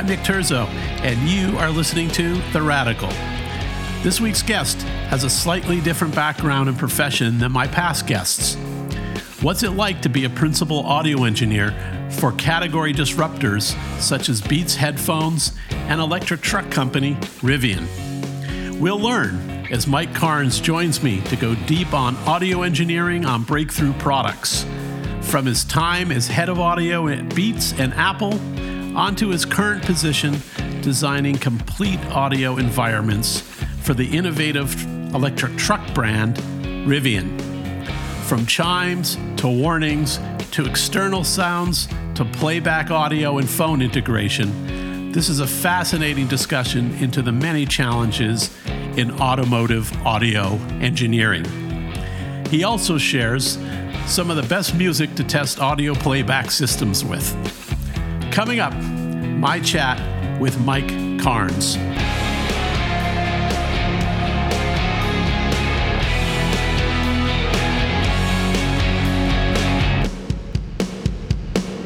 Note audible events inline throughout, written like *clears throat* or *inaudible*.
I'm Nick Terzo, and you are listening to The Radical. This week's guest has a slightly different background and profession than my past guests. What's it like to be a principal audio engineer for category disruptors such as Beats headphones and electric truck company Rivian? We'll learn as Mike Carnes joins me to go deep on audio engineering on breakthrough products. From his time as head of audio at Beats and Apple onto his current position designing complete audio environments for the innovative electric truck brand Rivian. From chimes to warnings to external sounds to playback audio and phone integration, this is a fascinating discussion into the many challenges in automotive audio engineering. He also shares some of the best music to test audio playback systems with. Coming up, my chat with Mike Carnes.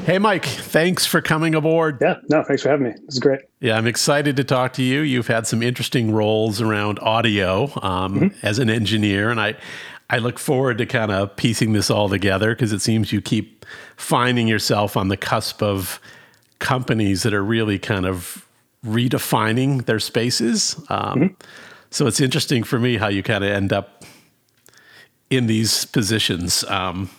Hey, Mike, thanks for coming aboard. Yeah, no, thanks for having me. This is great. Yeah, I'm excited to talk to you. You've had some interesting roles around audio um, mm-hmm. as an engineer, and I, I look forward to kind of piecing this all together because it seems you keep finding yourself on the cusp of companies that are really kind of redefining their spaces. Um, mm-hmm. So it's interesting for me how you kind of end up in these positions. Um,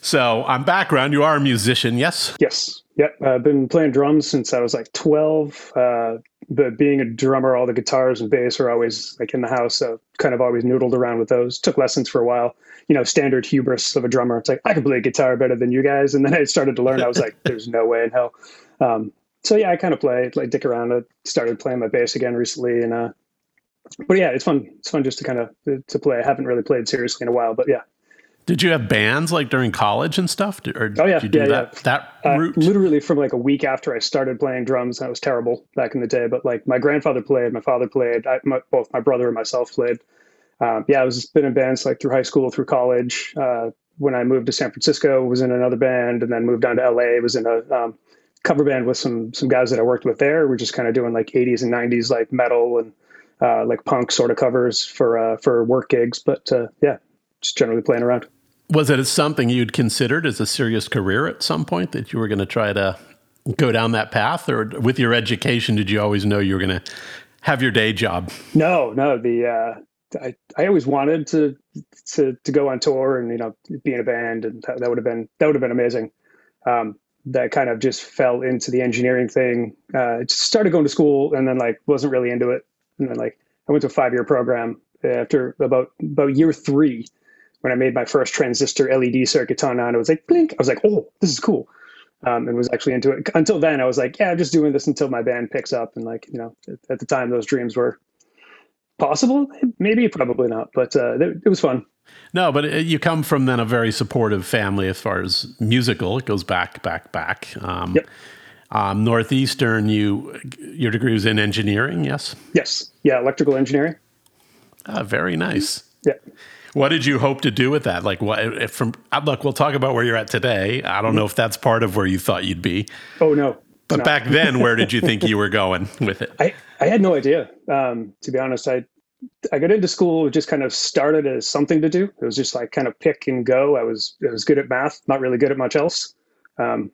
so, on background, you are a musician, yes? Yes. Yep. I've been playing drums since I was like 12. Uh, but being a drummer, all the guitars and bass are always like in the house. So, kind of always noodled around with those. Took lessons for a while. You know, standard hubris of a drummer. It's like, I can play guitar better than you guys. And then I started to learn. I was like, *laughs* there's no way in hell. Um, so, yeah, I kind of play, like, dick around. I started playing my bass again recently. And, uh, but yeah, it's fun. It's fun just to kind of to play. I haven't really played seriously in a while, but yeah, did you have bands like during college and stuff? Or oh yeah, did you do yeah, that, yeah. That uh, route? literally from like a week after I started playing drums, that was terrible back in the day. But like my grandfather played, my father played, I, my, both my brother and myself played. Um, yeah, I was been in bands like through high school, through college. Uh, when I moved to San Francisco, was in another band, and then moved down to LA. Was in a um, cover band with some some guys that I worked with there. We're just kind of doing like 80s and 90s like metal and uh, like punk sort of covers for uh, for work gigs. But uh, yeah, just generally playing around. Was it something you'd considered as a serious career at some point that you were going to try to go down that path, or with your education, did you always know you were going to have your day job? No, no. The uh, I I always wanted to to to go on tour and you know be in a band, and that, that would have been that would have been amazing. Um, that kind of just fell into the engineering thing. Uh, just started going to school and then like wasn't really into it, and then like I went to a five year program after about about year three when I made my first transistor LED circuit on, it was like blink. I was like, oh, this is cool. Um, and was actually into it. Until then, I was like, yeah, I'm just doing this until my band picks up. And like, you know, at the time, those dreams were possible. Maybe, probably not, but uh, it, it was fun. No, but it, you come from then a very supportive family as far as musical. It goes back, back, back. Um, yep. Um, Northeastern, you your degree was in engineering, yes? Yes. Yeah, electrical engineering. Ah, very nice. Yeah. What did you hope to do with that? Like, what from? Uh, look, we'll talk about where you're at today. I don't know if that's part of where you thought you'd be. Oh no! But back then, where did you think *laughs* you were going with it? I, I had no idea. Um, to be honest, I I got into school just kind of started as something to do. It was just like kind of pick and go. I was I was good at math, not really good at much else. Um,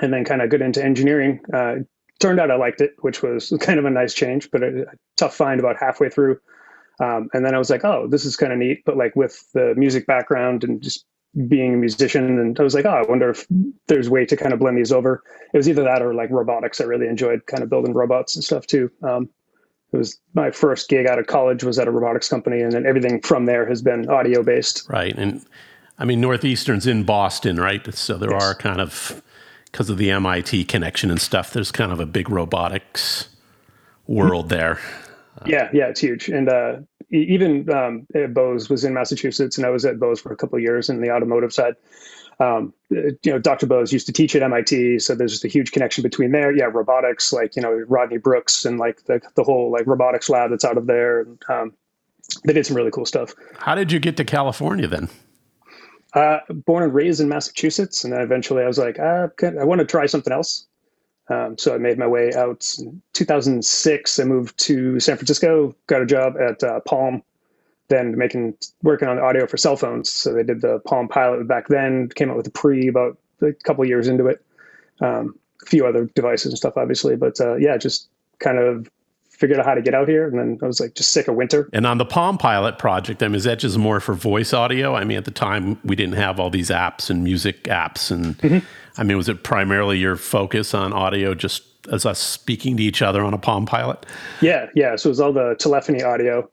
and then kind of got into engineering. Uh, turned out I liked it, which was kind of a nice change, but a, a tough find about halfway through. Um, and then I was like, oh, this is kind of neat. But like with the music background and just being a musician, and I was like, oh, I wonder if there's a way to kind of blend these over. It was either that or like robotics. I really enjoyed kind of building robots and stuff too. Um, it was my first gig out of college was at a robotics company, and then everything from there has been audio based. Right, and I mean Northeastern's in Boston, right? So there yes. are kind of because of the MIT connection and stuff. There's kind of a big robotics world there. Yeah, yeah, it's huge. And uh, even um, Bose was in Massachusetts, and I was at Bose for a couple of years in the automotive side. Um, you know, Dr. Bose used to teach at MIT, so there's just a huge connection between there. Yeah, robotics, like you know Rodney Brooks and like the the whole like robotics lab that's out of there. And, um, they did some really cool stuff. How did you get to California then? Uh, born and raised in Massachusetts, and then eventually I was like, uh, I want to try something else. Um, so I made my way out in 2006. I moved to San Francisco, got a job at uh, Palm, then making working on audio for cell phones. So they did the Palm Pilot back then. Came out with the Pre about a couple years into it. Um, a few other devices and stuff, obviously, but uh, yeah, just kind of figured out how to get out here. And then I was like just sick of winter. And on the Palm Pilot project, I mean, is that just more for voice audio? I mean, at the time, we didn't have all these apps and music apps. And mm-hmm. I mean, was it primarily your focus on audio just as us speaking to each other on a Palm Pilot? Yeah, yeah. So it was all the telephony audio,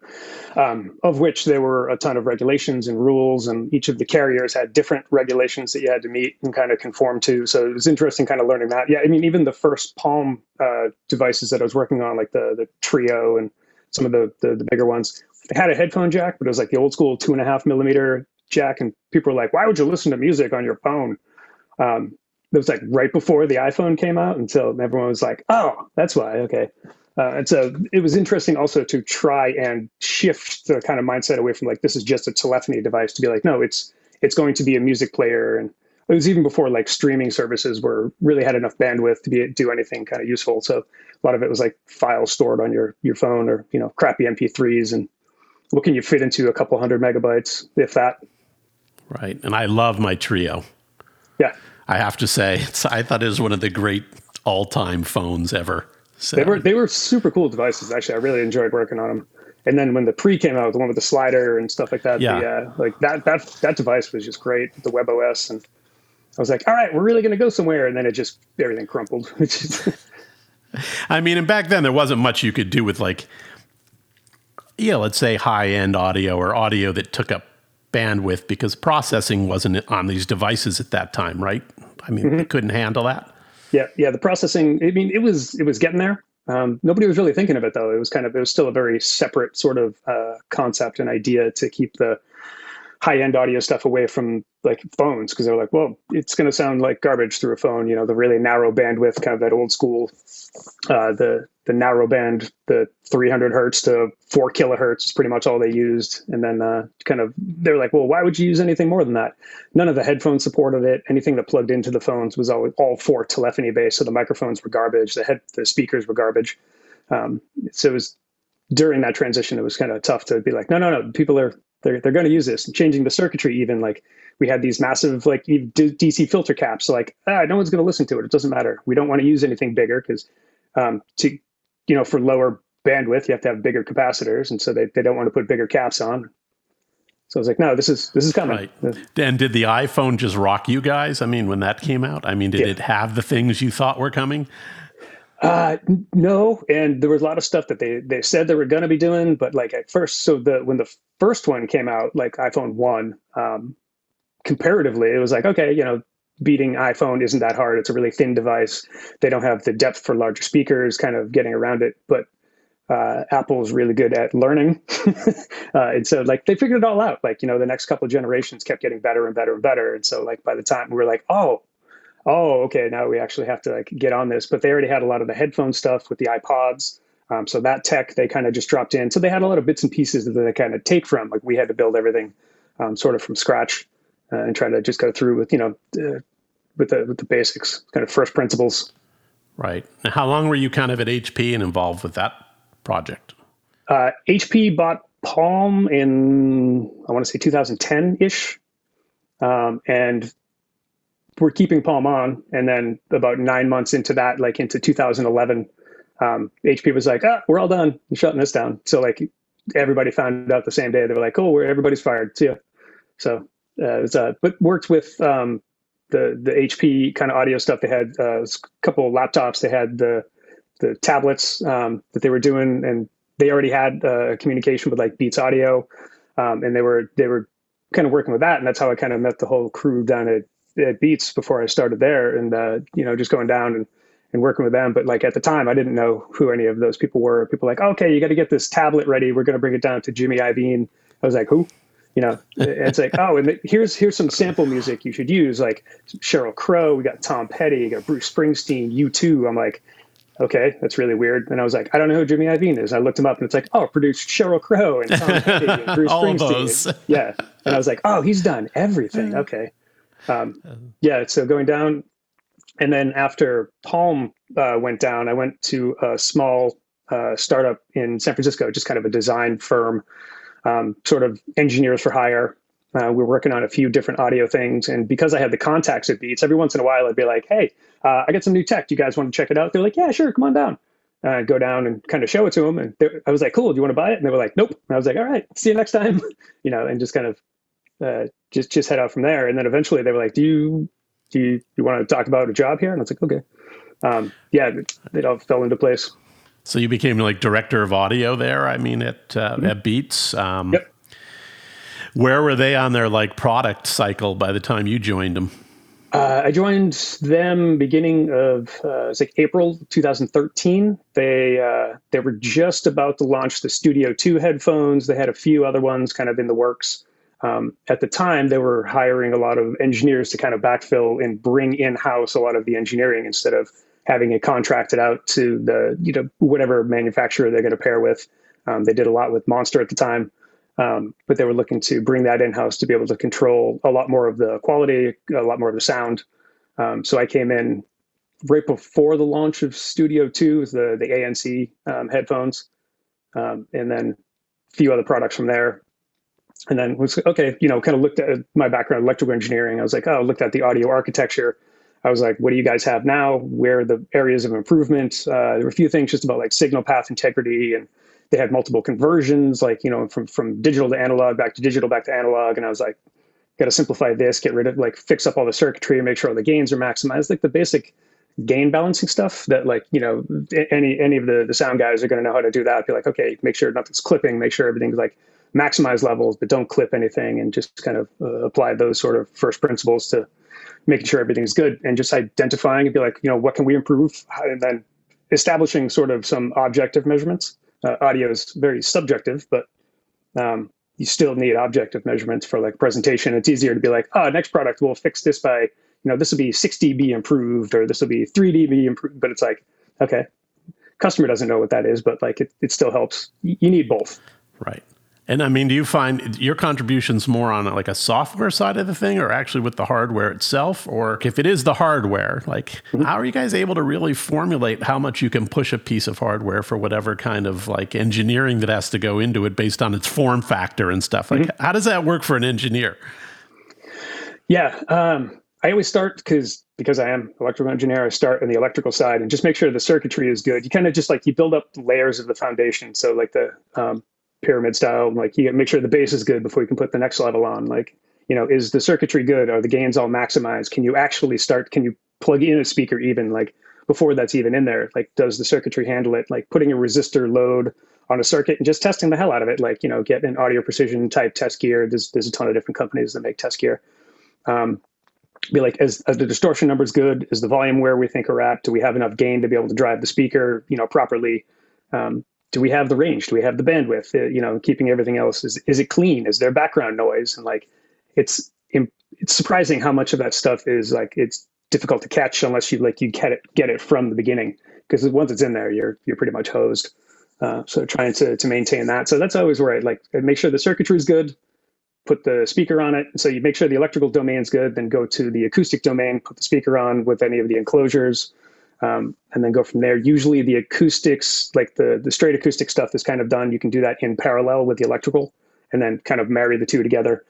um, of which there were a ton of regulations and rules, and each of the carriers had different regulations that you had to meet and kind of conform to. So it was interesting, kind of learning that. Yeah, I mean, even the first Palm uh, devices that I was working on, like the the Trio and some of the, the the bigger ones, they had a headphone jack, but it was like the old school two and a half millimeter jack, and people were like, "Why would you listen to music on your phone?" Um, it was like right before the iPhone came out, and so everyone was like, "Oh, that's why." Okay, uh, and so it was interesting also to try and shift the kind of mindset away from like this is just a telephony device to be like, no, it's it's going to be a music player, and it was even before like streaming services were really had enough bandwidth to be do anything kind of useful. So a lot of it was like files stored on your your phone or you know crappy MP3s, and what can you fit into a couple hundred megabytes if that? Right, and I love my Trio. Yeah. I have to say, I thought it was one of the great all-time phones ever. So. They were they were super cool devices. Actually, I really enjoyed working on them. And then when the pre came out, the one with the slider and stuff like that, yeah, the, uh, like that that that device was just great. The Web OS, and I was like, all right, we're really going to go somewhere. And then it just everything crumpled. *laughs* I mean, and back then there wasn't much you could do with like, yeah, let's say high end audio or audio that took up bandwidth because processing wasn't on these devices at that time, right? I mean, mm-hmm. they couldn't handle that. Yeah, yeah. The processing. I mean, it was it was getting there. Um, nobody was really thinking of it though. It was kind of it was still a very separate sort of uh, concept and idea to keep the high end audio stuff away from like phones because they're like, well, it's going to sound like garbage through a phone. You know, the really narrow bandwidth, kind of that old school, uh, the the narrow band, the 300 hertz to four kilohertz is pretty much all they used. And then uh, kind of they're like, well, why would you use anything more than that? None of the headphones supported it. Anything that plugged into the phones was all all for telephony based. So the microphones were garbage. The head the speakers were garbage. Um, so it was during that transition, it was kind of tough to be like, no, no, no, people are they're they're going to use this. changing the circuitry, even like we had these massive like DC filter caps. So like, ah, no one's going to listen to it. It doesn't matter. We don't want to use anything bigger because um, to you know for lower bandwidth, you have to have bigger capacitors, and so they, they don't want to put bigger caps on. So I was like, no, this is this is coming. Right. And did the iPhone just rock you guys? I mean, when that came out, I mean, did yeah. it have the things you thought were coming? Uh, no, and there was a lot of stuff that they they said they were going to be doing, but like at first, so the when the first one came out, like iPhone one, um, comparatively, it was like okay, you know, beating iPhone isn't that hard. It's a really thin device. They don't have the depth for larger speakers, kind of getting around it, but uh, Apple is really good at learning, *laughs* uh, and so like they figured it all out. Like you know, the next couple of generations kept getting better and better and better, and so like by the time we were like, oh oh, okay, now we actually have to like get on this. But they already had a lot of the headphone stuff with the iPods. Um, so that tech they kind of just dropped in. So they had a lot of bits and pieces that they kind of take from. Like we had to build everything um, sort of from scratch uh, and try to just go through with you know uh, with the with the basics, kind of first principles. Right. Now, how long were you kind of at HP and involved with that project? Uh, HP bought Palm in I want to say 2010 ish, um, and we're keeping Palm on. And then about nine months into that, like into 2011, um, HP was like, ah, we're all done. We're shutting this down. So like everybody found out the same day. They were like, oh, everybody's fired. See ya. So uh, it was, uh, but worked with um, the the HP kind of audio stuff. They had uh, a couple of laptops. They had the the tablets um, that they were doing, and they already had uh, communication with like Beats Audio, um, and they were they were kind of working with that, and that's how I kind of met the whole crew down at at Beats before I started there, and uh, you know, just going down and and working with them. But like at the time, I didn't know who any of those people were. People like, okay, you got to get this tablet ready. We're going to bring it down to Jimmy Iovine. I was like, who? You know, it's like, oh, and here's here's some sample music you should use, like Sheryl Crow. We got Tom Petty. You got Bruce Springsteen. U2 I'm like, okay, that's really weird. And I was like, I don't know who Jimmy Iovine is. I looked him up, and it's like, oh, produced Sheryl Crow and Tom *laughs* Petty and Bruce All Springsteen. Yeah, and I was like, oh, he's done everything. Okay. Um, yeah, so going down and then after Palm uh, went down, I went to a small uh, startup in San Francisco, just kind of a design firm, um, sort of engineers for hire. Uh, we are working on a few different audio things, and because I had the contacts at Beats, every once in a while I'd be like, "Hey, uh, I got some new tech. Do you guys want to check it out?" They're like, "Yeah, sure, come on down." Uh, go down and kind of show it to them, and I was like, "Cool, do you want to buy it?" And they were like, "Nope." And I was like, "All right, see you next time," *laughs* you know, and just kind of uh, just just head out from there. And then eventually they were like, "Do you do you, you want to talk about a job here?" And I was like, "Okay." Um, yeah, it, it, all fell into place. So you became like director of audio there. I mean, at uh, mm-hmm. at Beats. Um, yep. Where were they on their like product cycle by the time you joined them? Uh, I joined them beginning of uh, it's like April 2013. They uh, they were just about to launch the Studio 2 headphones. They had a few other ones kind of in the works. Um, at the time, they were hiring a lot of engineers to kind of backfill and bring in house a lot of the engineering instead of having it contracted out to the you know whatever manufacturer they're going to pair with. Um, they did a lot with Monster at the time. Um, but they were looking to bring that in house to be able to control a lot more of the quality, a lot more of the sound. Um, so I came in right before the launch of Studio 2, the, the ANC um, headphones, um, and then a few other products from there. And then was okay, you know, kind of looked at my background, electrical engineering. I was like, oh, looked at the audio architecture. I was like, what do you guys have now? Where are the areas of improvement? Uh, there were a few things just about like signal path integrity and they had multiple conversions, like you know, from from digital to analog, back to digital, back to analog, and I was like, got to simplify this, get rid of like fix up all the circuitry, and make sure all the gains are maximized, like the basic gain balancing stuff that like you know any any of the the sound guys are going to know how to do that. Be like, okay, make sure nothing's clipping, make sure everything's like maximize levels, but don't clip anything, and just kind of uh, apply those sort of first principles to making sure everything's good, and just identifying and be like, you know, what can we improve, and then establishing sort of some objective measurements uh, audio is very subjective, but um, you still need objective measurements for like presentation. It's easier to be like, oh, next product we'll fix this by, you know, this will be 6 dB improved or this will be 3 dB improved. But it's like, okay, customer doesn't know what that is, but like it, it still helps. You need both. Right. And I mean, do you find your contributions more on like a software side of the thing or actually with the hardware itself? Or if it is the hardware, like mm-hmm. how are you guys able to really formulate how much you can push a piece of hardware for whatever kind of like engineering that has to go into it based on its form factor and stuff? Like, mm-hmm. how does that work for an engineer? Yeah. Um, I always start because because I am electrical engineer, I start in the electrical side and just make sure the circuitry is good. You kind of just like you build up layers of the foundation. So like the um, pyramid style. Like you make sure the base is good before you can put the next level on. Like, you know, is the circuitry good? Are the gains all maximized? Can you actually start? Can you plug in a speaker even like before that's even in there? Like, does the circuitry handle it? Like putting a resistor load on a circuit and just testing the hell out of it. Like, you know, get an audio precision type test gear. There's there's a ton of different companies that make test gear. Um, be like, is, is the distortion numbers good? Is the volume where we think are at? Do we have enough gain to be able to drive the speaker, you know, properly? Um, do we have the range? Do we have the bandwidth? Uh, you know, keeping everything else is is it clean? Is there background noise? And like, it's it's surprising how much of that stuff is like it's difficult to catch unless you like you get it get it from the beginning because once it's in there, you're you're pretty much hosed. Uh, so trying to to maintain that. So that's always where I like make sure the circuitry is good. Put the speaker on it. So you make sure the electrical domain is good. Then go to the acoustic domain. Put the speaker on with any of the enclosures um, and then go from there. Usually the acoustics, like the, the straight acoustic stuff is kind of done. You can do that in parallel with the electrical and then kind of marry the two together.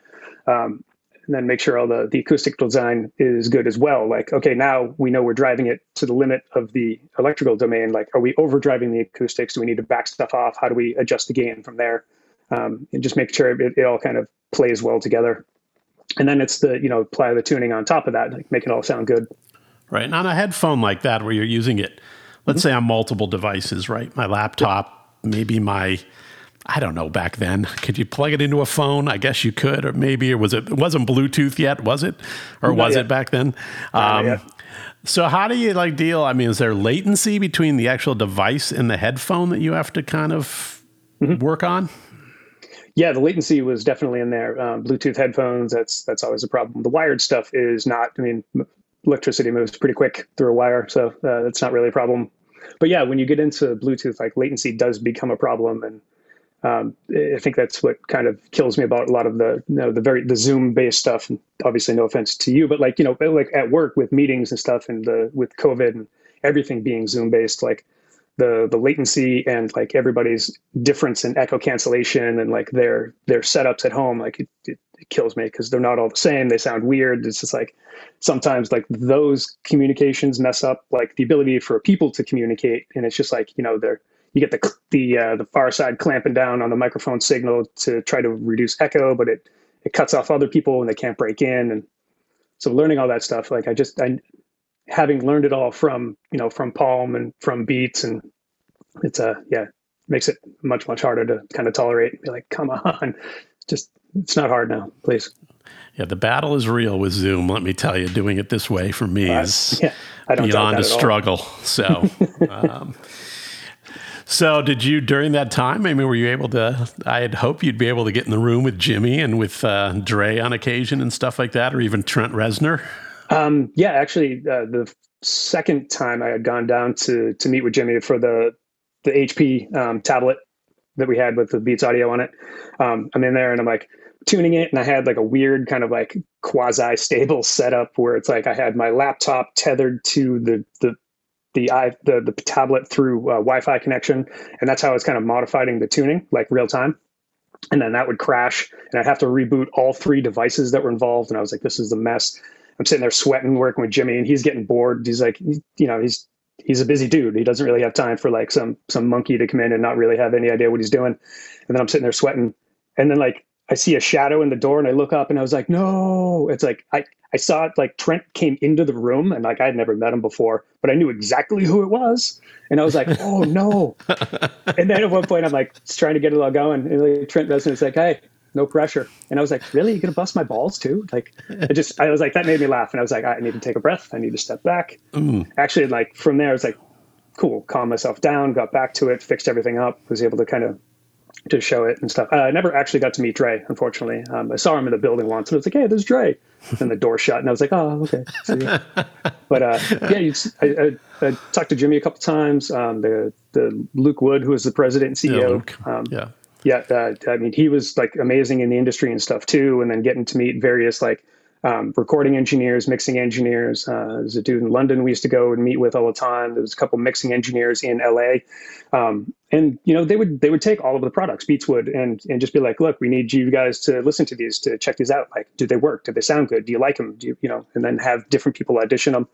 Um, and then make sure all the, the acoustic design is good as well. Like, okay, now we know we're driving it to the limit of the electrical domain. Like, are we overdriving the acoustics? Do we need to back stuff off? How do we adjust the gain from there? Um, and just make sure it, it all kind of plays well together. And then it's the, you know, apply the tuning on top of that, like make it all sound good right? And on a headphone like that, where you're using it, let's mm-hmm. say on multiple devices, right? My laptop, maybe my, I don't know, back then, could you plug it into a phone? I guess you could, or maybe, or was it, it wasn't Bluetooth yet, was it? Or Not was yet. it back then? Um, so how do you like deal? I mean, is there latency between the actual device and the headphone that you have to kind of mm-hmm. work on? Yeah, the latency was definitely in there. Um, Bluetooth headphones, that's that's always a problem. The wired stuff is not. I mean, electricity moves pretty quick through a wire, so uh, that's not really a problem. But yeah, when you get into Bluetooth, like latency does become a problem, and um, I think that's what kind of kills me about a lot of the you know, the very the Zoom based stuff. And obviously, no offense to you, but like you know, like at work with meetings and stuff, and the with COVID and everything being Zoom based, like the the latency and like everybody's difference in echo cancellation and like their their setups at home, like it, it, it kills me because they're not all the same. They sound weird. It's just like sometimes like those communications mess up like the ability for people to communicate, and it's just like you know they're you get the the uh, the far side clamping down on the microphone signal to try to reduce echo, but it it cuts off other people and they can't break in. And so learning all that stuff, like I just I having learned it all from you know from Palm and from Beats, and it's a uh, yeah makes it much much harder to kind of tolerate. Be like, come on, just it's not hard now, please. Yeah, the battle is real with Zoom. Let me tell you, doing it this way for me uh, is *laughs* yeah, beyond a struggle. So. *laughs* um, so, did you during that time? I mean, were you able to? I had hoped you'd be able to get in the room with Jimmy and with uh, Dre on occasion and stuff like that, or even Trent Reznor. Um, yeah, actually, uh, the second time I had gone down to to meet with Jimmy for the the HP um, tablet that we had with the Beats audio on it. Um, I'm in there and I'm like tuning it, and I had like a weird kind of like quasi stable *laughs* setup where it's like I had my laptop tethered to the the the i the, the tablet through uh, Wi-Fi connection, and that's how I was kind of modifying the tuning, like real time. And then that would crash, and I'd have to reboot all three devices that were involved. And I was like, "This is a mess." I'm sitting there sweating, working with Jimmy, and he's getting bored. He's like, you know, he's he's a busy dude. He doesn't really have time for like some some monkey to come in and not really have any idea what he's doing. And then I'm sitting there sweating, and then like I see a shadow in the door, and I look up, and I was like, "No!" It's like I I saw it like Trent came into the room and like I had never met him before, but I knew exactly who it was. And I was like, oh no. *laughs* and then at one point I'm like trying to get it all going. And like, Trent Reznor like, hey, no pressure. And I was like, really? You're gonna bust my balls too? Like I just I was like, that made me laugh. And I was like, I need to take a breath. I need to step back. Mm. Actually, like from there, I was like, cool, calm myself down, got back to it, fixed everything up, was able to kind of to show it and stuff. Uh, I never actually got to meet Dre, unfortunately. Um, I saw him in the building once, and I was like, "Hey, there's Dre," and the door shut, and I was like, "Oh, okay." *laughs* but uh, yeah, I, I, I, talked to Jimmy a couple times. Um, the the Luke Wood, who was the president and CEO. Yeah, um, yeah. Yeah, uh, I mean, he was like amazing in the industry and stuff too. And then getting to meet various like um, recording engineers, mixing engineers. Uh, there's a dude in London we used to go and meet with all the time. There was a couple mixing engineers in LA, um, and you know they would they would take all of the products, Beats would, and and just be like, look, we need you guys to listen to these, to check these out. Like, do they work? Do they sound good? Do you like them? Do you you know? And then have different people audition them.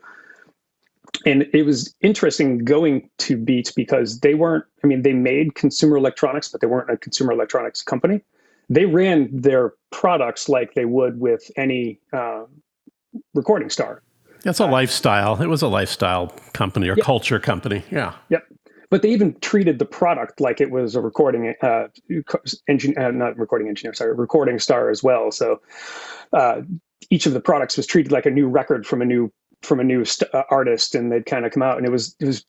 And it was interesting going to Beats because they weren't. I mean, they made consumer electronics, but they weren't a consumer electronics company they ran their products like they would with any uh, recording star. It's a uh, lifestyle. It was a lifestyle company or culture company. Yeah. Yep. But they even treated the product like it was a recording uh, engine, uh, not recording engineer, sorry, recording star as well. So uh, each of the products was treated like a new record from a new from a new st- uh, artist, and they'd kind of come out, and it was it was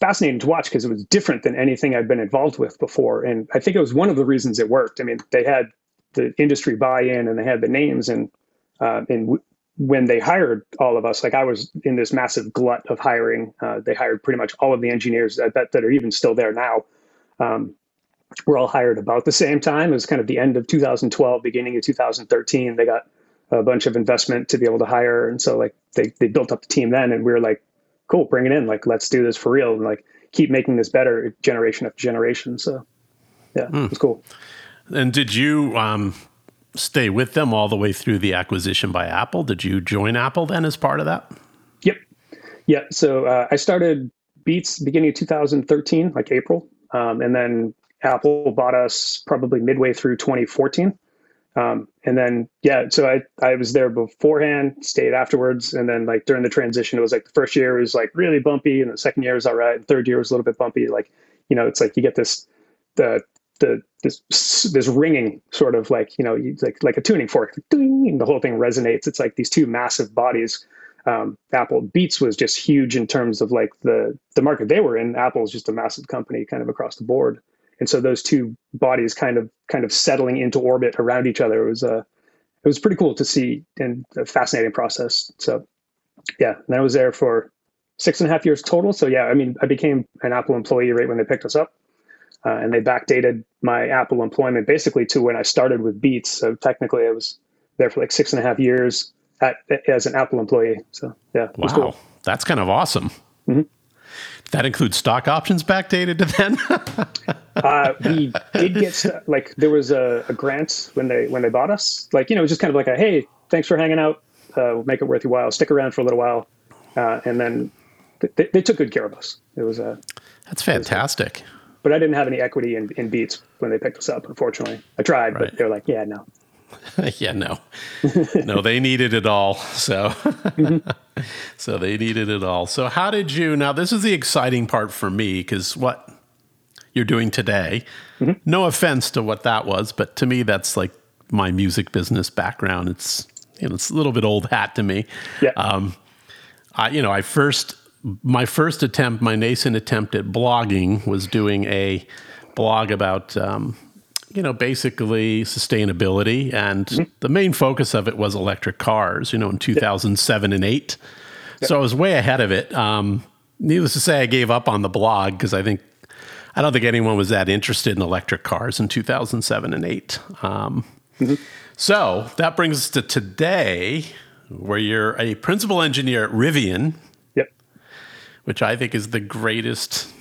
fascinating to watch because it was different than anything I'd been involved with before. And I think it was one of the reasons it worked. I mean, they had the industry buy-in and they had the names and uh, and w- when they hired all of us, like I was in this massive glut of hiring. Uh, they hired pretty much all of the engineers bet that are even still there now. Um, we're all hired about the same time. It was kind of the end of 2012, beginning of 2013. They got a bunch of investment to be able to hire, and so like they they built up the team then, and we were like cool, bring it in. Like, let's do this for real and like keep making this better generation after generation. So yeah, mm. it's cool. And did you um, stay with them all the way through the acquisition by Apple? Did you join Apple then as part of that? Yep. Yeah. So uh, I started Beats beginning of 2013, like April. Um, and then Apple bought us probably midway through 2014. Um, and then yeah, so I I was there beforehand, stayed afterwards, and then like during the transition, it was like the first year was like really bumpy, and the second year was all right, and third year was a little bit bumpy. Like you know, it's like you get this the the this this ringing sort of like you know like like a tuning fork, ding, the whole thing resonates. It's like these two massive bodies. Um, Apple Beats was just huge in terms of like the the market they were in. Apple's just a massive company, kind of across the board and so those two bodies kind of kind of settling into orbit around each other it was a uh, it was pretty cool to see and a fascinating process. So yeah, and I was there for six and a half years total. So yeah, I mean, I became an Apple employee right when they picked us up. uh, and they backdated my Apple employment basically to when I started with Beats. So technically, I was there for like six and a half years at, as an Apple employee. So yeah, wow, cool. that's kind of awesome. Mm-hmm. That includes stock options backdated to then. *laughs* uh, *laughs* we did get like there was a, a, grant when they when they bought us. Like you know, just kind of like a hey, thanks for hanging out. Uh, we'll make it worth your while. Stick around for a little while, uh, and then they, they, took good care of us. It was a that's fantastic. but I didn't have any equity in, in Beats when they picked us up. Unfortunately, I tried, right. but they were like, yeah, no. *laughs* yeah, no, no, they needed it all. So, mm-hmm. *laughs* so they needed it all. So, how did you? Now, this is the exciting part for me because what you're doing today. Mm-hmm. No offense to what that was, but to me, that's like my music business background. It's you know, it's a little bit old hat to me. Yeah. Um, I, you know, I first my first attempt, my nascent attempt at blogging was doing a blog about um, you know, basically sustainability. And mm-hmm. the main focus of it was electric cars, you know, in 2007 yeah. and 8. Yeah. So I was way ahead of it. Um, needless to say, I gave up on the blog because I think, I don't think anyone was that interested in electric cars in 2007 and 8. Um, mm-hmm. So that brings us to today, where you're a principal engineer at Rivian. Yep. Which I think is the greatest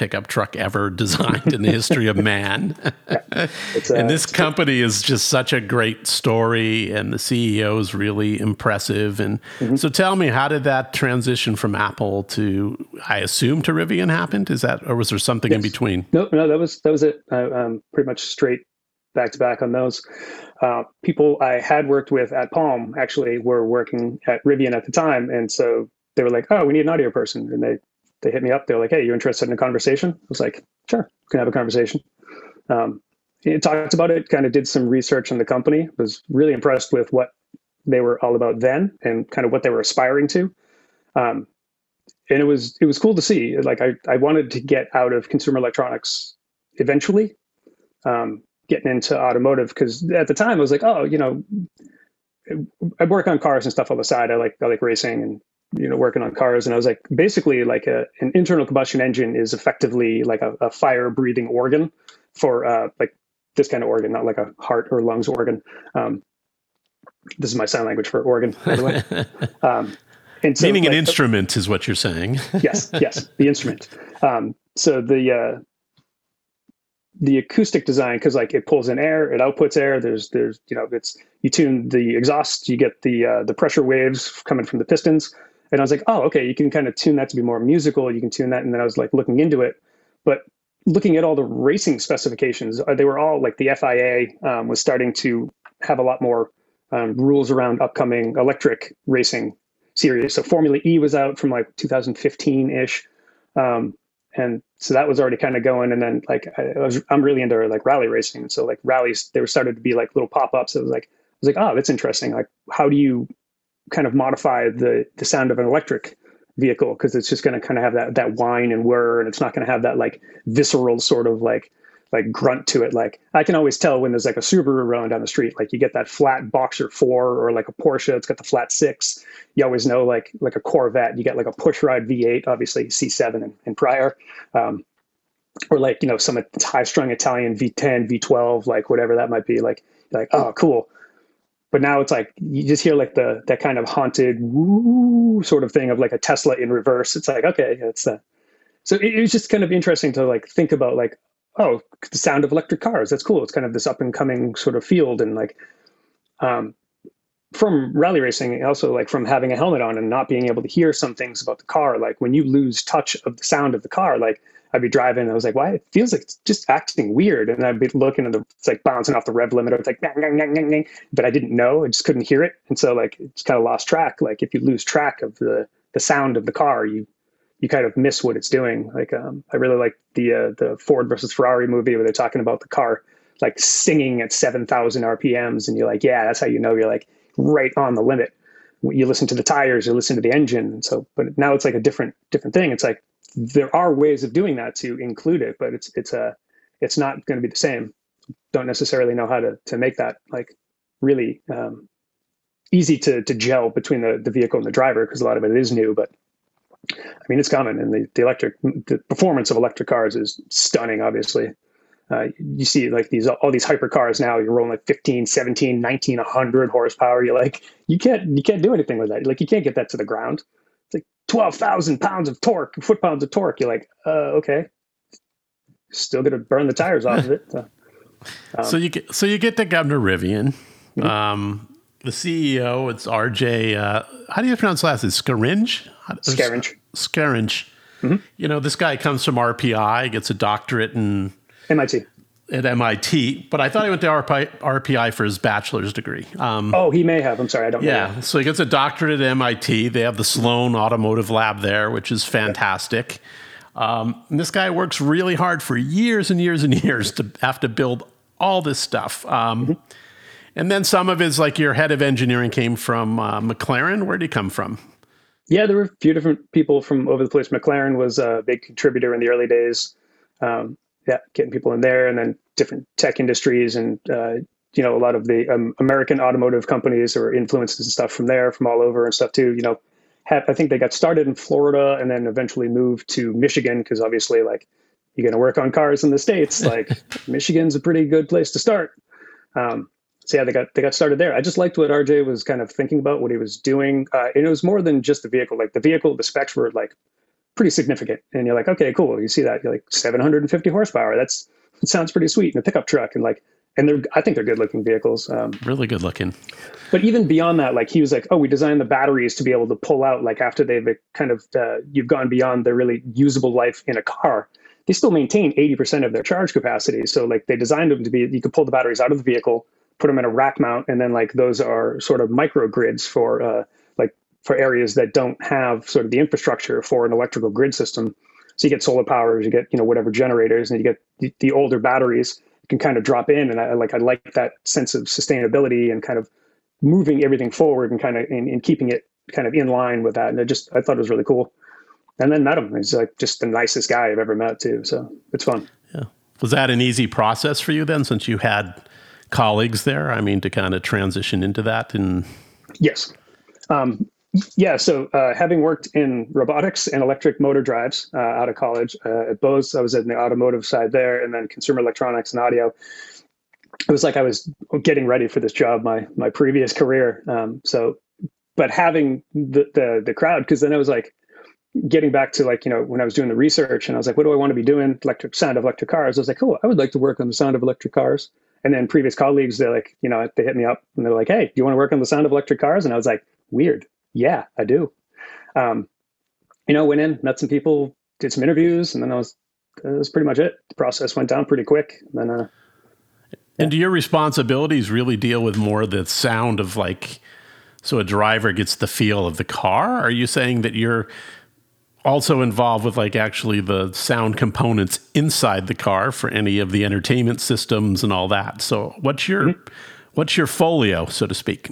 pickup truck ever designed in the history of man. *laughs* uh, and this company is just such a great story, and the CEO is really impressive. And mm-hmm. so, tell me, how did that transition from Apple to, I assume, to Rivian happened? Is that, or was there something yes. in between? No, no, that was that was it. Uh, um, pretty much straight back to back on those. Uh, people I had worked with at Palm actually were working at Rivian at the time, and so they were like, "Oh, we need an audio person," and they they hit me up. They're like, "Hey, you interested in a conversation?" I was like, "Sure, can have a conversation." Um, talked about it, kind of did some research on the company. Was really impressed with what they were all about then, and kind of what they were aspiring to. Um, and it was it was cool to see. Like I I wanted to get out of consumer electronics eventually, um, getting into automotive because at the time I was like, oh, you know, I work on cars and stuff on the side. I like I like racing and you know working on cars. And i was like basically like a, an internal combustion engine is effectively like a, a fire breathing organ for uh, like this kind of organ not like a heart or lungs organ. Um, this is my sign language for organ by the way. *laughs* Um, and so, meaning like, an instrument is what you're saying. *laughs* Yes yes the instrument. Um, so the uh, the acoustic design because like it pulls in air it outputs air there's there's you know it's you tune the exhaust you get the uh, the pressure waves coming from the pistons and I was like, oh, okay, you can kind of tune that to be more musical. You can tune that. And then I was like looking into it. But looking at all the racing specifications, uh, they were all like the FIA um, was starting to have a lot more um, rules around upcoming electric racing series. So Formula E was out from like 2015 ish. Um, and so that was already kind of going. And then like I, was, I'm really into like rally racing. So like rallies, they were started to be like little pop ups. It was like, I was like, oh, that's interesting. Like, how do you kind of modify the the sound of an electric vehicle because it's just going to kind of have that that whine and whir and it's not going to have that like visceral sort of like like grunt to it. Like i can always tell when there's like a subaru rolling down the street like you get that flat boxer 4 or like a porsche it's got the flat 6 you always know like like a corvette you get like a pushrod v8 obviously c7 and, and prior. Um, or like you know some high strung italian v10 v12 like whatever that might be like like oh cool but now it's like you just hear like the that kind of haunted woo sort of thing of like a Tesla in reverse. It's like okay, it's that. So it, it was just kind of interesting to like think about like oh the sound of electric cars. That's cool. It's kind of this up and coming sort of field and like um, from rally racing also like from having a helmet on and not being able to hear some things about the car like when you lose touch of the sound of the car like I'd be driving and I was like, why? It feels like it's just acting weird. And I'd be looking and the, it's like bouncing off the rev limiter. It's like, gang, gang, gang, but I didn't know. I just couldn't hear it. And so like, it's kind of lost track. Like if you lose track of the, the sound of the car, you, you kind of miss what it's doing. Like, um, I really like the, uh, the Ford versus Ferrari movie where they're talking about the car, like singing at 7,000 RPMs. And you're like, yeah, that's how you know you're like right on the limit. You listen to the tires, you listen to the engine. And so, but now it's like a different, different thing. It's like, there are ways of doing that to include it, but it's it's a it's not going to be the same. Don't necessarily know how to to make that like really um, easy to to gel between the the vehicle and the driver because a lot of it is new. But I mean, it's common, and the, the electric the performance of electric cars is stunning. Obviously, uh, you see like these all these hyper cars now. You're rolling like 15, 17, 19, 100 horsepower. You're like, you can't you can't do anything with that. Like you can't get that to the ground. It's like twelve thousand pounds of torque, foot pounds of torque. You're like, uh, okay, still gonna burn the tires off of it. So, um, *laughs* so you get so you get to Governor Rivian. Mm-hmm. Um, the CEO, it's RJ. Uh, how do you pronounce last name? Scaringe. Scaringe. Scaringe. Mm-hmm. You know, this guy comes from RPI, gets a doctorate in MIT. At MIT, but I thought he went to RPI for his bachelor's degree. Um, oh, he may have. I'm sorry, I don't. Know. Yeah, know. so he gets a doctorate at MIT. They have the Sloan Automotive Lab there, which is fantastic. Um, this guy works really hard for years and years and *laughs* years to have to build all this stuff. Um, mm-hmm. And then some of his, like your head of engineering, came from uh, McLaren. Where did he come from? Yeah, there were a few different people from over the place. McLaren was a big contributor in the early days. Um, yeah, getting people in there, and then different tech industries, and uh, you know, a lot of the um, American automotive companies or influences and stuff from there, from all over and stuff too. You know, have, I think they got started in Florida and then eventually moved to Michigan because obviously, like, you're going to work on cars in the states. *laughs* Like, Michigan's a pretty good place to start. Um, so yeah, they got they got started there. I just liked what RJ was kind of thinking about, what he was doing, uh, and it was more than just the vehicle. Like the vehicle, the specs were like pretty significant. And you're like, okay, cool. You see that? You're like 750 horsepower. That's it sounds pretty sweet in a pickup truck. And like, and they're I think they're good looking vehicles. Um, really good looking. But even beyond that, like he was like, oh, we designed the batteries to be able to pull out like after they've kind of uh, you've gone beyond the really usable life in a car. They still maintain 80% of their charge capacity. So like they designed them to be you could pull the batteries out of the vehicle, put them in a rack mount, and then like those are sort of micro grids for uh, for areas that don't have sort of the infrastructure for an electrical grid system. So you get solar powers, you get you know whatever generators, and you get the, the older batteries can kind of drop in. And I like I like that sense of sustainability and kind of moving everything forward and kind of in, in keeping it kind of in line with that. And I just I thought it was really cool. And then met him. He's like just the nicest guy I've ever met too. So it's fun. Yeah. Was that an easy process for you then, since you had colleagues there? I mean, to kind of transition into that and yes. Um, yeah, so uh, having worked in robotics and electric motor drives uh, out of college uh, at Bose, I was in the automotive side there, and then consumer electronics and audio. It was like I was getting ready for this job, my my previous career. Um, so, but having the the, the crowd, because then I was like getting back to like you know when I was doing the research, and I was like, what do I want to be doing? Electric sound of electric cars. I was like, oh, I would like to work on the sound of electric cars. And then previous colleagues, they're like, you know, they hit me up and they're like, hey, do you want to work on the sound of electric cars? And I was like, weird yeah, I do. Um, you know, went in, met some people, did some interviews, and then I was that was pretty much it. The process went down pretty quick. And then, uh, and do your responsibilities really deal with more the sound of like, so a driver gets the feel of the car? Are you saying that you're also involved with like actually the sound components inside the car for any of the entertainment systems and all that? So what's your mm-hmm. what's your folio, so to speak?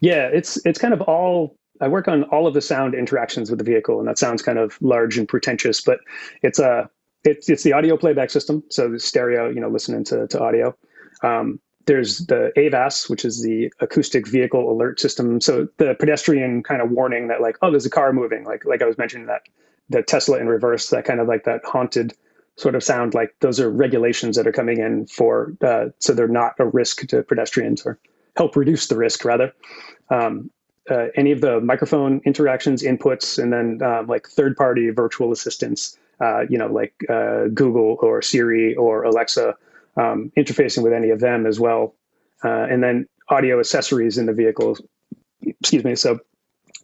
Yeah, it's it's kind of all I work on all of the sound interactions with the vehicle, and that sounds kind of large and pretentious, but it's a it's it's the audio playback system. So the stereo, you know, listening to to audio. Um, there's the AVAS, which is the acoustic vehicle alert system. So the pedestrian kind of warning that like, oh, there's a car moving. Like like I was mentioning that the Tesla in reverse, that kind of like that haunted sort of sound. Like those are regulations that are coming in for uh, so they're not a risk to pedestrians or help reduce the risk rather. Um, uh, any of the microphone interactions, inputs, and then uh, like third-party virtual assistants, uh, you know, like uh, Google or Siri or Alexa, um, interfacing with any of them as well, uh, and then audio accessories in the vehicle. Excuse me. So,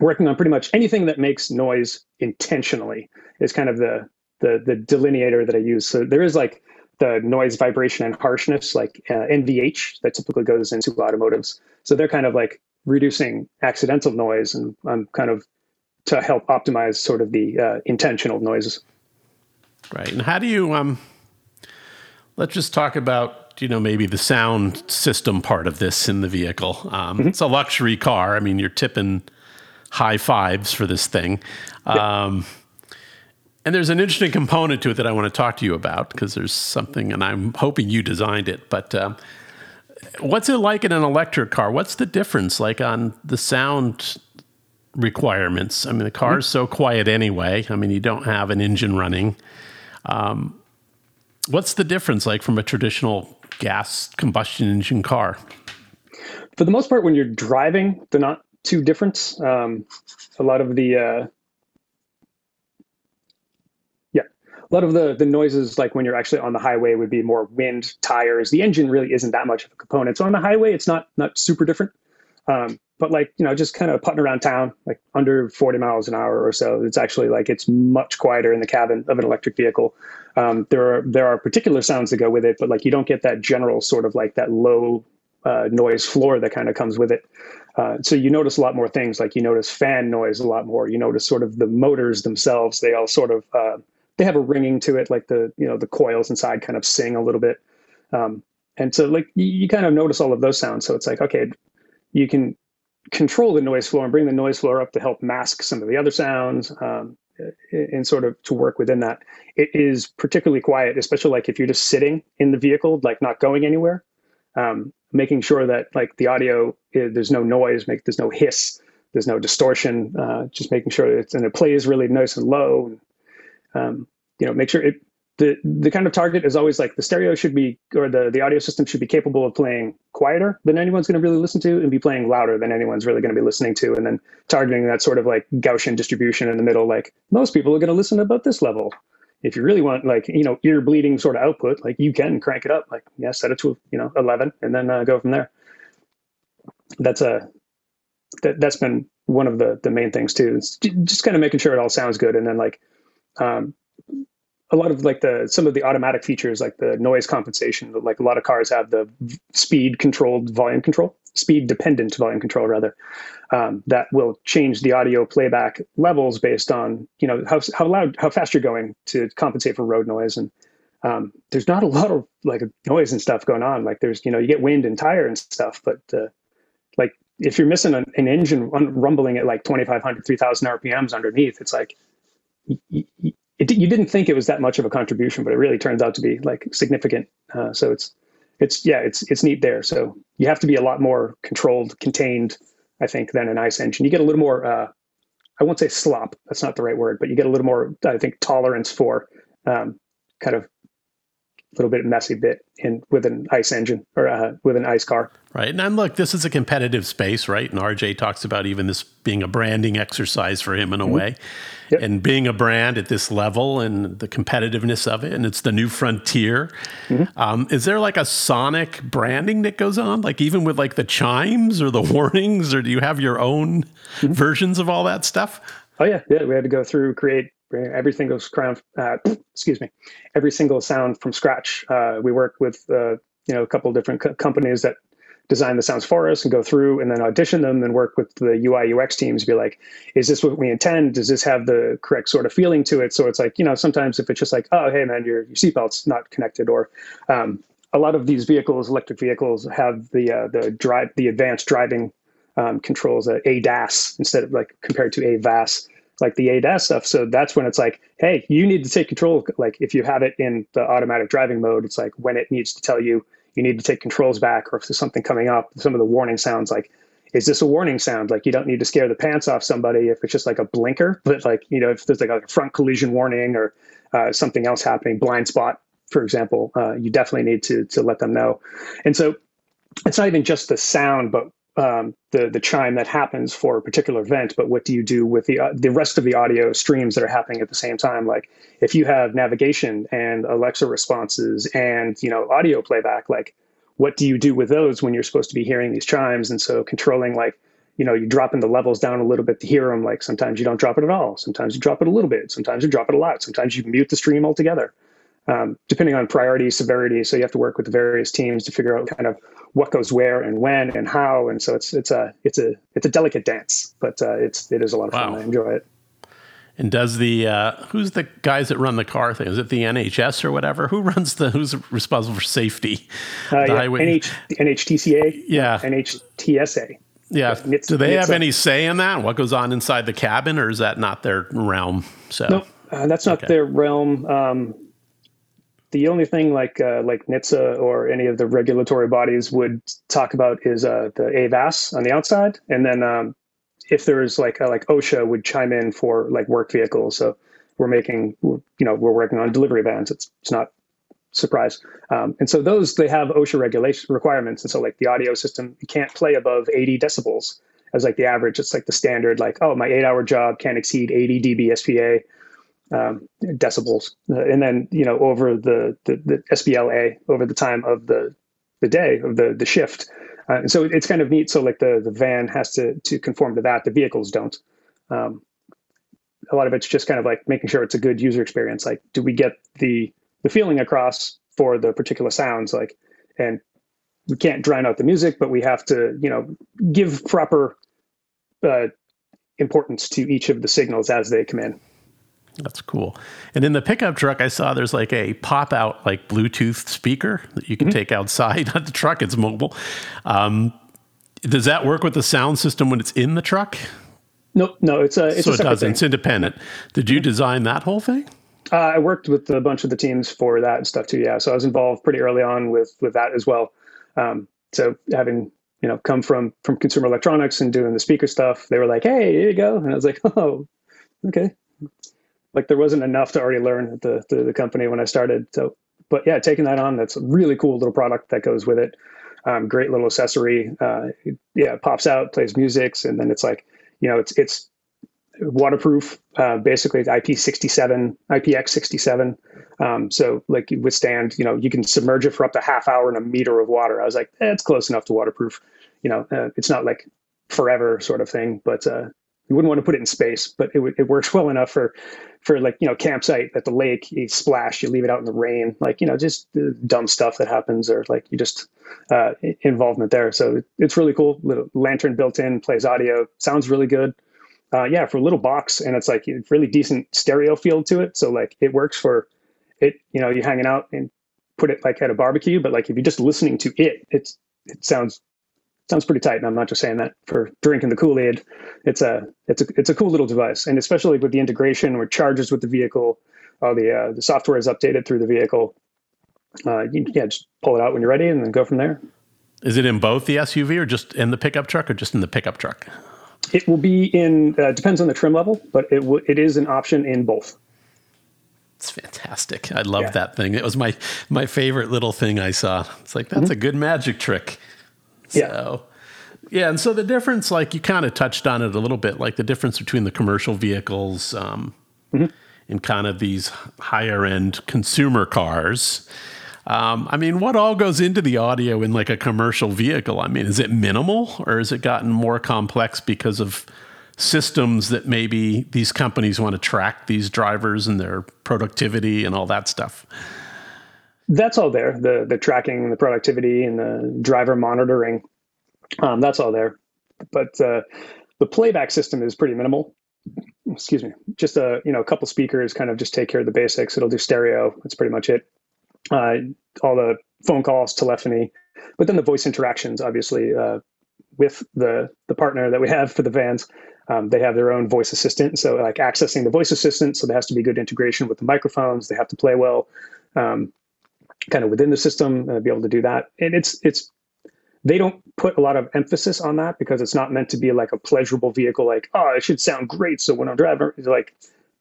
working on pretty much anything that makes noise intentionally is kind of the the the delineator that I use. So there is like the noise, vibration, and harshness, like uh, NVH, that typically goes into automotives. So they're kind of like reducing accidental noise and I'm kind of to help optimize sort of the uh, intentional noises. Right. And how do you um let's just talk about you know maybe the sound system part of this in the vehicle. Um, mm-hmm. It's a luxury car. I mean, you're tipping high fives for this thing. Um, and there's an interesting component to it that I want to talk to you about because there's something, and I'm hoping you designed it. But um, what's it like in an electric car? What's the difference like on the sound requirements? I mean, the car is so quiet anyway. I mean, you don't have an engine running. Um, what's the difference like from a traditional gas combustion engine car? For the most part, when you're driving, they're not too different. Um, a lot of the uh, yeah, a lot of the the noises, like when you're actually on the highway, would be more wind, tires. The engine really isn't that much of a component. So on the highway, it's not not super different. Um, but like you know just kind of putting around town like under 40 miles an hour or so it's actually like it's much quieter in the cabin of an electric vehicle um, there are there are particular sounds that go with it but like you don't get that general sort of like that low uh, noise floor that kind of comes with it uh, so you notice a lot more things like you notice fan noise a lot more you notice sort of the motors themselves they all sort of uh, they have a ringing to it like the you know the coils inside kind of sing a little bit um, and so like you, kind of notice all of those sounds so it's like okay you can control the noise floor and bring the noise floor up to help mask some of the other sounds um, and sort of to work within that. It is particularly quiet, especially like if you're just sitting in the vehicle, like not going anywhere. Um, making sure that like the audio, there's no noise, make there's no hiss, there's no distortion. Uh, just making sure it's and it plays really nice and low. Um, you know, make sure it the the kind of target is always like the stereo should be or the the audio system should be capable of playing quieter than anyone's going to really listen to and be playing louder than anyone's really going to be listening to and then targeting that sort of like gaussian distribution in the middle like most people are going to listen about this level. If you really want like you know ear bleeding sort of output like you can crank it up like yeah set it to you know 11 and then uh, go from there. That's a that, that's been one of the the main things too. It's just kind of making sure it all sounds good and then like um, a lot of like the some of the automatic features like the noise compensation like a lot of cars have the speed controlled volume control speed dependent volume control rather. Um, that will change the audio playback levels based on you know how, how loud how fast you're going to compensate for road noise. And um, there's not a lot of like noise and stuff going on. Like there's you know you get wind and tire and stuff but uh, like if you're missing an, an engine rumbling at like 2500 3000 rpms underneath it's like it, you didn't think it was that much of a contribution, but it really turns out to be like significant. Uh, so it's it's yeah, it's it's neat there. So you have to be a lot more controlled, contained, I think, than an ICE engine. You get a little more. Uh, I won't say slop. That's not the right word, but you get a little more. I think tolerance for um, kind of little bit messy bit in with an ICE engine or uh, with an ICE car. Right. And look, this is a competitive space, right? And RJ talks about even this being a branding exercise for him in a mm-hmm. way. Yep. And being a brand at this level and the competitiveness of it, and it's the new frontier. Mm-hmm. Um, is there like a sonic branding that goes on, like even with like the chimes or the *laughs* warnings, or do you have your own mm-hmm. versions of all that stuff? Oh yeah, yeah. We had to go through create every single sound, uh, *clears throat* excuse me, every single sound from scratch. Uh, we work with uh, you know a couple different co- companies that design the sounds for us and go through and then audition them and work with the UI UX teams. Be like, is this what we intend? Does this have the correct sort of feeling to it? So it's like you know sometimes if it's just like, oh hey man, your your seatbelt's not connected, or um, a lot of these vehicles, electric vehicles, have the uh, the drive the advanced driving um, controls, uh, ADAS instead of like compared to AVAS like the ADAS stuff. So that's when it's like, hey, you need to take control. Like if you have it in the automatic driving mode, it's like when it needs to tell you you need to take controls back, or if there's something coming up, some of the warning sounds like, is this a warning sound? Like you don't need to scare the pants off somebody if it's just like a blinker, *laughs* but like you know if there's like a front collision warning or uh, something else happening, blind spot, for example, uh, you definitely need to to let them know. And so it's not even just the sound, but um, the the chime that happens for a particular event, but what do you do with the uh, the rest of the audio streams that are happening at the same time? Like if you have navigation and Alexa responses and you know audio playback, like what do you do with those when you're supposed to be hearing these chimes? And so controlling like you know you're dropping the levels down a little bit to hear them. Like sometimes you don't drop it at all. Sometimes you drop it a little bit. Sometimes you drop it a lot. Sometimes you mute the stream altogether um, depending on priority, severity. So you have to work with the various teams to figure out kind of what goes where and when and how. And so it's it's a it's a it's a delicate dance, but uh, it's it is a lot of wow. fun. I enjoy it. And does the uh, who's the guys that run the car thing? Is it the NHS or whatever? Who runs the who's responsible for safety? Uh, yeah, NH, NHTCA. Yeah, NHTSA. Yeah. Do they have any say in that? What goes on inside the cabin, or is that not their realm? So no, uh, that's not okay. their realm. Um, the only thing like uh, like NHTSA or any of the regulatory bodies would talk about is uh, the AVAS on the outside, and then um, if there is like a, like OSHA would chime in for like work vehicles. So we're making you know we're working on delivery vans. It's it's not surprise. Um, and so those they have OSHA regulation requirements, and so like the audio system you can't play above 80 decibels as like the average. It's like the standard like oh my eight hour job can't exceed 80 dB SPL. Um, decibels, uh, and then you know over the, the the SBLA over the time of the the day of the the shift, uh, and so it's kind of neat. So like the the van has to to conform to that. The vehicles don't. Um, a lot of it's just kind of like making sure it's a good user experience. Like, do we get the the feeling across for the particular sounds? Like, and we can't drown out the music, but we have to, you know, give proper uh, importance to each of the signals as they come in. That's cool. And in the pickup truck, I saw there's like a pop out like Bluetooth speaker that you can mm-hmm. take outside. *laughs* Not the truck; it's mobile. Um, does that work with the sound system when it's in the truck? No, no, it's a it's so a it doesn't. Thing. It's independent. Did you design that whole thing? Uh, I worked with a bunch of the teams for that and stuff too. Yeah, so I was involved pretty early on with with that as well. Um, so having you know come from from consumer electronics and doing the speaker stuff, they were like, "Hey, here you go," and I was like, *laughs* "Oh, okay." Like there wasn't enough to already learn at the the, the company when I started. So, but yeah, taking that on, that's a really cool little product that goes with it. Um, great little accessory. Uh, yeah, pops out, plays music, and then it's like you know, it's it's waterproof, uh, basically IP67, IPX67. Um, so like you withstand, you know, you can submerge it for up to half hour in a meter of water. I was like, eh, it's close enough to waterproof. You know, uh, it's not like forever sort of thing, but uh, you wouldn't want to put it in space, but it, it works well enough for, for like, you know, campsite at the lake, you splash, you leave it out in the rain, like, you know, just dumb stuff that happens or like you just, uh, involvement there. So it's really cool. Little lantern built in, plays audio, sounds really good. Uh, yeah, for a little box, and it's like really decent stereo field to it. So like it works for it. You know, you're hanging out and put it like at a barbecue, but like if you're just listening to it, it's it sounds sounds pretty tight. And I'm not just saying that for drinking the Kool Aid. It's a it's a it's a cool little device, and especially with the integration where it charges with the vehicle. All the uh, the software is updated through the vehicle uh, you, yeah, just pull it out when you're ready and then go from there. Is it in both the SUV or just in the pickup truck or just in the pickup truck? It will be in, uh, depends on the trim level, but it, w- it is an option in both. It's fantastic. I love yeah. that thing. It was my, my favorite little thing I saw. It's like, that's mm-hmm. a good magic trick. So, yeah. Yeah, and so the difference, like you kind of touched on it a little bit, like the difference between the commercial vehicles um, mm-hmm. and kind of these higher end consumer cars um, I mean, what all goes into the audio in like a commercial vehicle? I mean, is it minimal or has it gotten more complex because of systems that maybe these companies want to track these drivers and their productivity and all that stuff? That's all there. The the tracking, the productivity, and the driver monitoring. Um, that's all there. But uh, the playback system is pretty minimal. Excuse me. Just a you know a couple speakers kind of just take care of the basics. It'll do stereo. That's pretty much it uh, all the phone calls, telephony, but then the voice interactions, obviously, uh, with the the partner that we have for the vans. Um, they have their own voice assistant, so like accessing the voice assistant, so there has to be good integration with the microphones. They have to play well, um, kind of within the system, uh, be able to do that. And it's it's they don't put a lot of emphasis on that because it's not meant to be like a pleasurable vehicle. Like, oh, it should sound great. So when I'm driving, like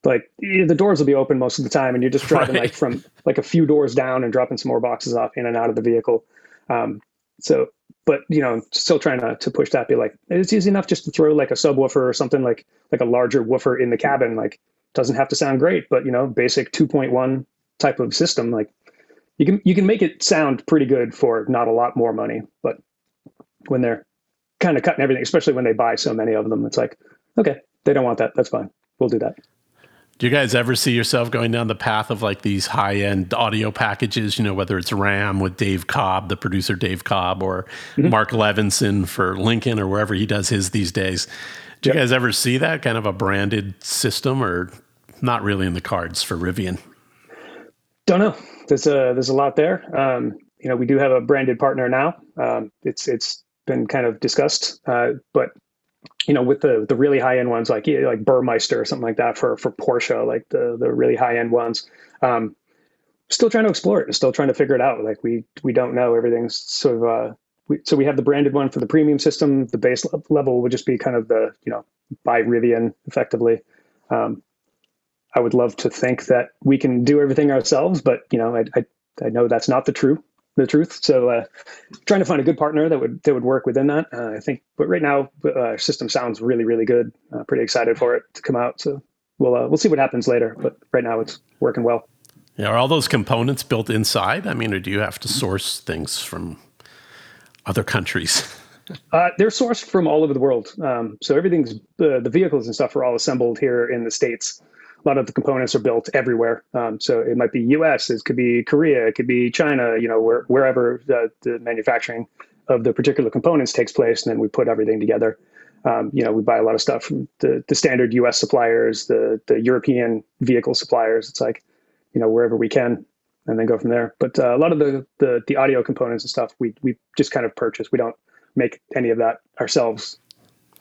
like the doors will be open most of the time and you're just driving right. like from like a few doors down and dropping some more boxes off in and out of the vehicle um, so but you know still trying to, to push that be like it's easy enough just to throw like a subwoofer or something like like a larger woofer in the cabin like doesn't have to sound great but you know basic 2.1 type of system like you can you can make it sound pretty good for not a lot more money but when they're kind of cutting everything especially when they buy so many of them it's like okay they don't want that that's fine we'll do that do you guys ever see yourself going down the path of like these high end audio packages? You know, whether it's RAM with Dave Cobb, the producer Dave Cobb, or mm-hmm. Mark Levinson for Lincoln or wherever he does his these days. Do yep. you guys ever see that kind of a branded system or not really in the cards for Rivian? Don't know. There's a there's a lot there. Um, you know, we do have a branded partner now. Um, it's it's been kind of discussed, uh, but you know, with the the really high end ones like like Burmester or something like that for for Porsche, like the the really high end ones. Um, still trying to explore it, still trying to figure it out. Like we we don't know. Everything's sort of uh, we, so we have the branded one for the premium system. The base level would just be kind of the you know by Rivian effectively. Um, I would love to think that we can do everything ourselves, but you know I I, I know that's not the true the truth. So uh, trying to find a good partner that would that would work within that. Uh, I think, but right now uh, our system sounds really really good. Uh, pretty excited for it to come out. So we'll uh, we'll see what happens later. But right now it's working well. Yeah, are all those components built inside? I mean, or do you have to source things from other countries? *laughs* Uh, they're sourced from all over the world. Um, so everything's uh, the vehicles and stuff are all assembled here in the states. A lot of the components are built everywhere. Um, so it might be U.S., it could be Korea, it could be China. You know, where, wherever the, the, manufacturing of the particular components takes place, and then we put everything together. Um, you know, we buy a lot of stuff from the, the standard U.S. suppliers, the the European vehicle suppliers. It's like, you know, wherever we can, and then go from there. But uh, a lot of the, the the audio components and stuff, we we just kind of purchase. We don't make any of that ourselves.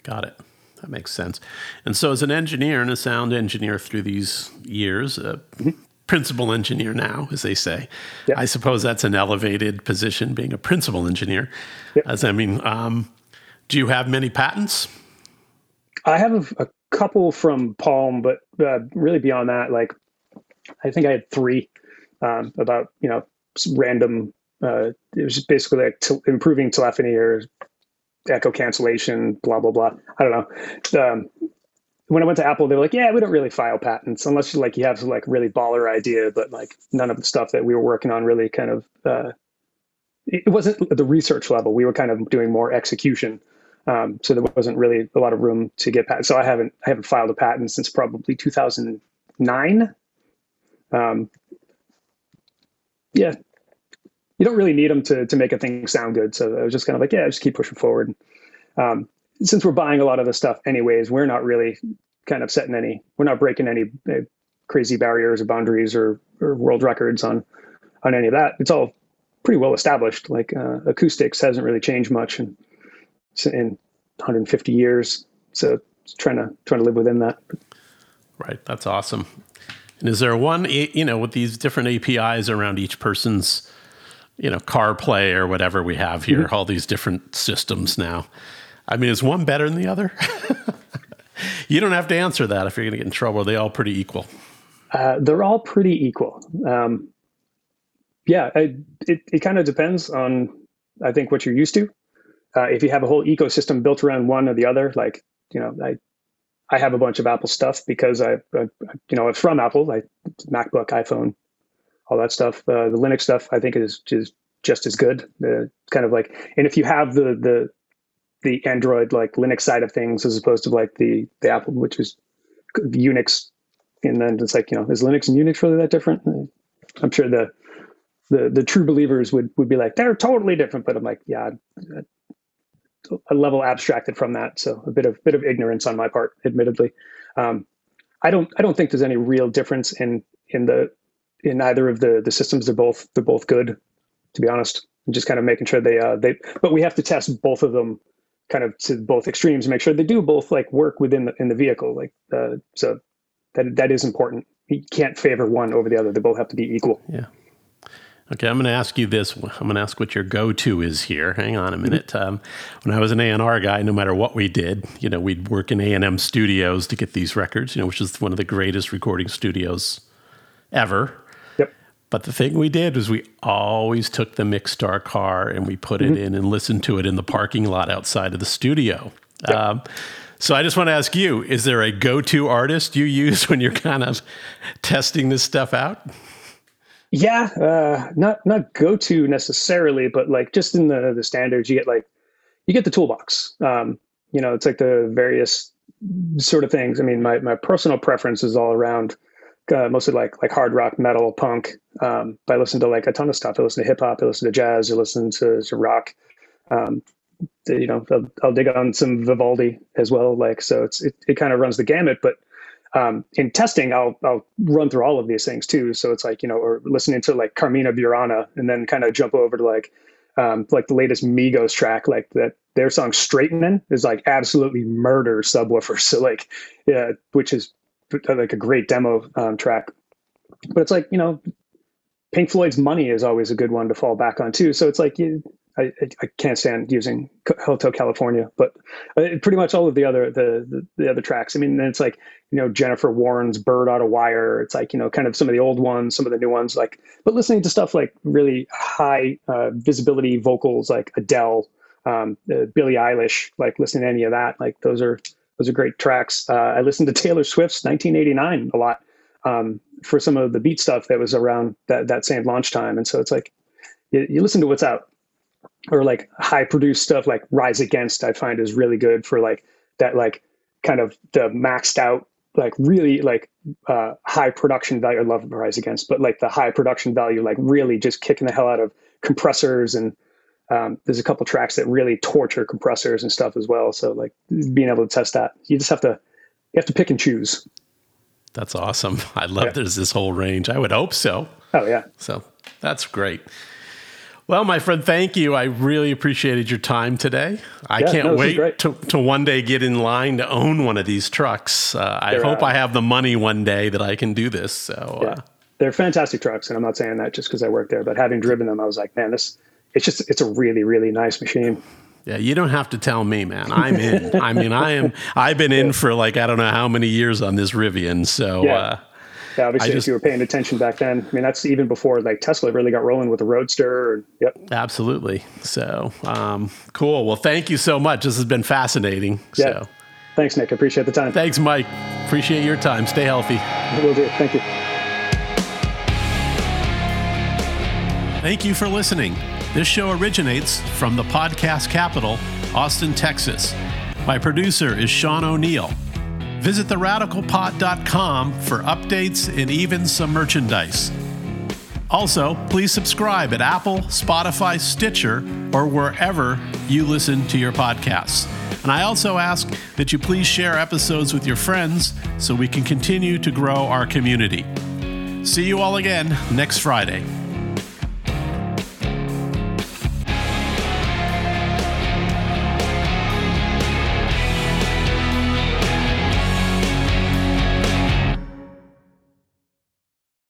Got it. That makes sense. And so, as an engineer and a sound engineer through these years, a mm-hmm. principal engineer now, as they say, yep. I suppose that's an elevated position, being a principal engineer. Yep. As I mean, um, do you have many patents? I have a, a couple from Palm, but uh, really beyond that, like I think I had three um, about you know random uh, it was basically like t- improving telephony or echo cancellation, blah blah blah. I don't know. Um, when I went to Apple, they were like, "Yeah, we don't really file patents unless you like you have some like really baller idea." But like none of the stuff that we were working on really kind of uh, it wasn't the research level. We were kind of doing more execution, um, so there wasn't really a lot of room to get patent. So I haven't I haven't filed a patent since probably 2009. Um, yeah, you don't really need them to to make a thing sound good. So I was just kind of like, yeah, just keep pushing forward. Um, since we're buying a lot of the stuff anyways, we're not really kind of setting any, we're not breaking any uh, crazy barriers or boundaries or, or world records on on any of that. It's all pretty well established. Like uh, acoustics hasn't really changed much in in 150 years. So trying to trying to live within that. Right, that's awesome. And is there one, you know, with these different APIs around each person's you know, CarPlay or whatever we have here, mm-hmm. all these different systems now. I mean, is one better than the other? *laughs* you don't have to answer that if you're going to get in trouble. Are they all pretty equal? Uh, they're all pretty equal. Um, yeah, I, it, it kind of depends on, I think, what you're used to. Uh, if you have a whole ecosystem built around one or the other, like, you know, I, I have a bunch of Apple stuff because I, I you know, I'm from Apple, like MacBook, iPhone, all that stuff. Uh, the Linux stuff, I think, is just just as good. Uh, kind of like, and if you have the the the Android like Linux side of things as opposed to like the the Apple, which is Unix, and then it's like you know, is Linux and Unix really that different? I'm sure the the the true believers would would be like they're totally different, but I'm like, yeah, a level abstracted from that, so a bit of bit of ignorance on my part, admittedly. Um, I don't I don't think there's any real difference in in the in either of the the systems. They're both they're both good, to be honest. And just kind of making sure they uh, they. But we have to test both of them, kind of to both extremes, make sure they do both like work within the in the vehicle. Like uh, so, that that is important. You can't favor one over the other. They both have to be equal. Yeah. Okay, I'm going to ask you this. I'm going to ask what your go-to is here. Hang on a mm-hmm. minute. Um, when I was an A&R guy, no matter what we did, you know, we'd work in A&M studios to get these records. You know, which is one of the greatest recording studios ever. But the thing we did was we always took the mix to our car and we put mm-hmm. it in and listened to it in the parking lot outside of the studio. Yep. Um, so I just want to ask you: Is there a go-to artist you use *laughs* when you're kind of testing this stuff out? Yeah, uh, not not go-to necessarily, but like just in the the standards, you get like you get the toolbox. Um, you know, it's like the various sort of things. I mean, my my personal preference is all around uh, mostly like like hard rock, metal, punk. Um, but I listen to like a ton of stuff. I listen to hip hop. I listen to jazz. I listen to, to rock. Um, you know, I'll, I'll, dig on some Vivaldi as well. Like so, it's it, it kind of runs the gamut. But um, in testing, I'll I'll run through all of these things too. So it's like you know, or listening to like Carmina Burana, and then kind of jump over to like um, like the latest Migos track, like that their song "Straightening" is like absolutely murder subwoofers. *laughs* So like, yeah, which is like a great demo um, track. But it's like you know, Pink Floyd's "Money" is always a good one to fall back on too. So it's like you, I, I can't stand using Hotel California, but uh, pretty much all of the other the, the, the other tracks. I mean, it's like you know Jennifer Warnes' "Bird on a Wire." It's like you know kind of some of the old ones, some of the new ones. Like, but listening to stuff like really high uh, visibility vocals like Adele, um, uh, Billie Eilish, like listening to any of that, like those are those are great tracks. Uh, I listened to Taylor Swift's 1989 a lot um, for some of the Beats stuff that was around that that same launch time, and so it's like you, you listen to what's out or like high produced stuff like Rise Against, I find is really good for like that, like kind of the maxed out, like really like uh, high production value. I love Rise Against, but like the high production value, like really just kicking the hell out of compressors. And um, there's a couple tracks that really torture compressors and stuff as well. So like being able to test that, you just have to, you have to pick and choose. That's awesome. *laughs* I love yeah. there's this whole range. I would hope so. Oh yeah. So that's great. Well, my friend, thank you. I really appreciated your time today. I yeah, can't no, wait to, to one day get in line to own one of these trucks. Uh, I hope uh, I have the money one day that I can do this. So, yeah. Uh, they're fantastic trucks, and I'm not saying that just because I work there, but having driven them, I was like, man, this it's just it's a really really nice machine. Yeah, you don't have to tell me, man. I'm in. I mean, I am. I've been in for like I don't know how many years on this Rivian. So yeah. uh, yeah, obviously, just, if you were paying attention back then, I mean, that's even before like Tesla really got rolling with the Roadster. yep. Absolutely. So um, cool. Well, thank you so much. This has been fascinating. Yeah. So. Thanks, Nick. I appreciate the time. Thanks, Mike. Appreciate your time. Stay healthy. Will do. Thank you. Thank you for listening. This show originates from the podcast capital, Austin, Texas. My producer is Sean O'Neill. Visit theradicalpod.com for updates and even some merchandise. Also, please subscribe at Apple, Spotify, Stitcher, or wherever you listen to your podcasts. And I also ask that you please share episodes with your friends so we can continue to grow our community. See you all again next Friday.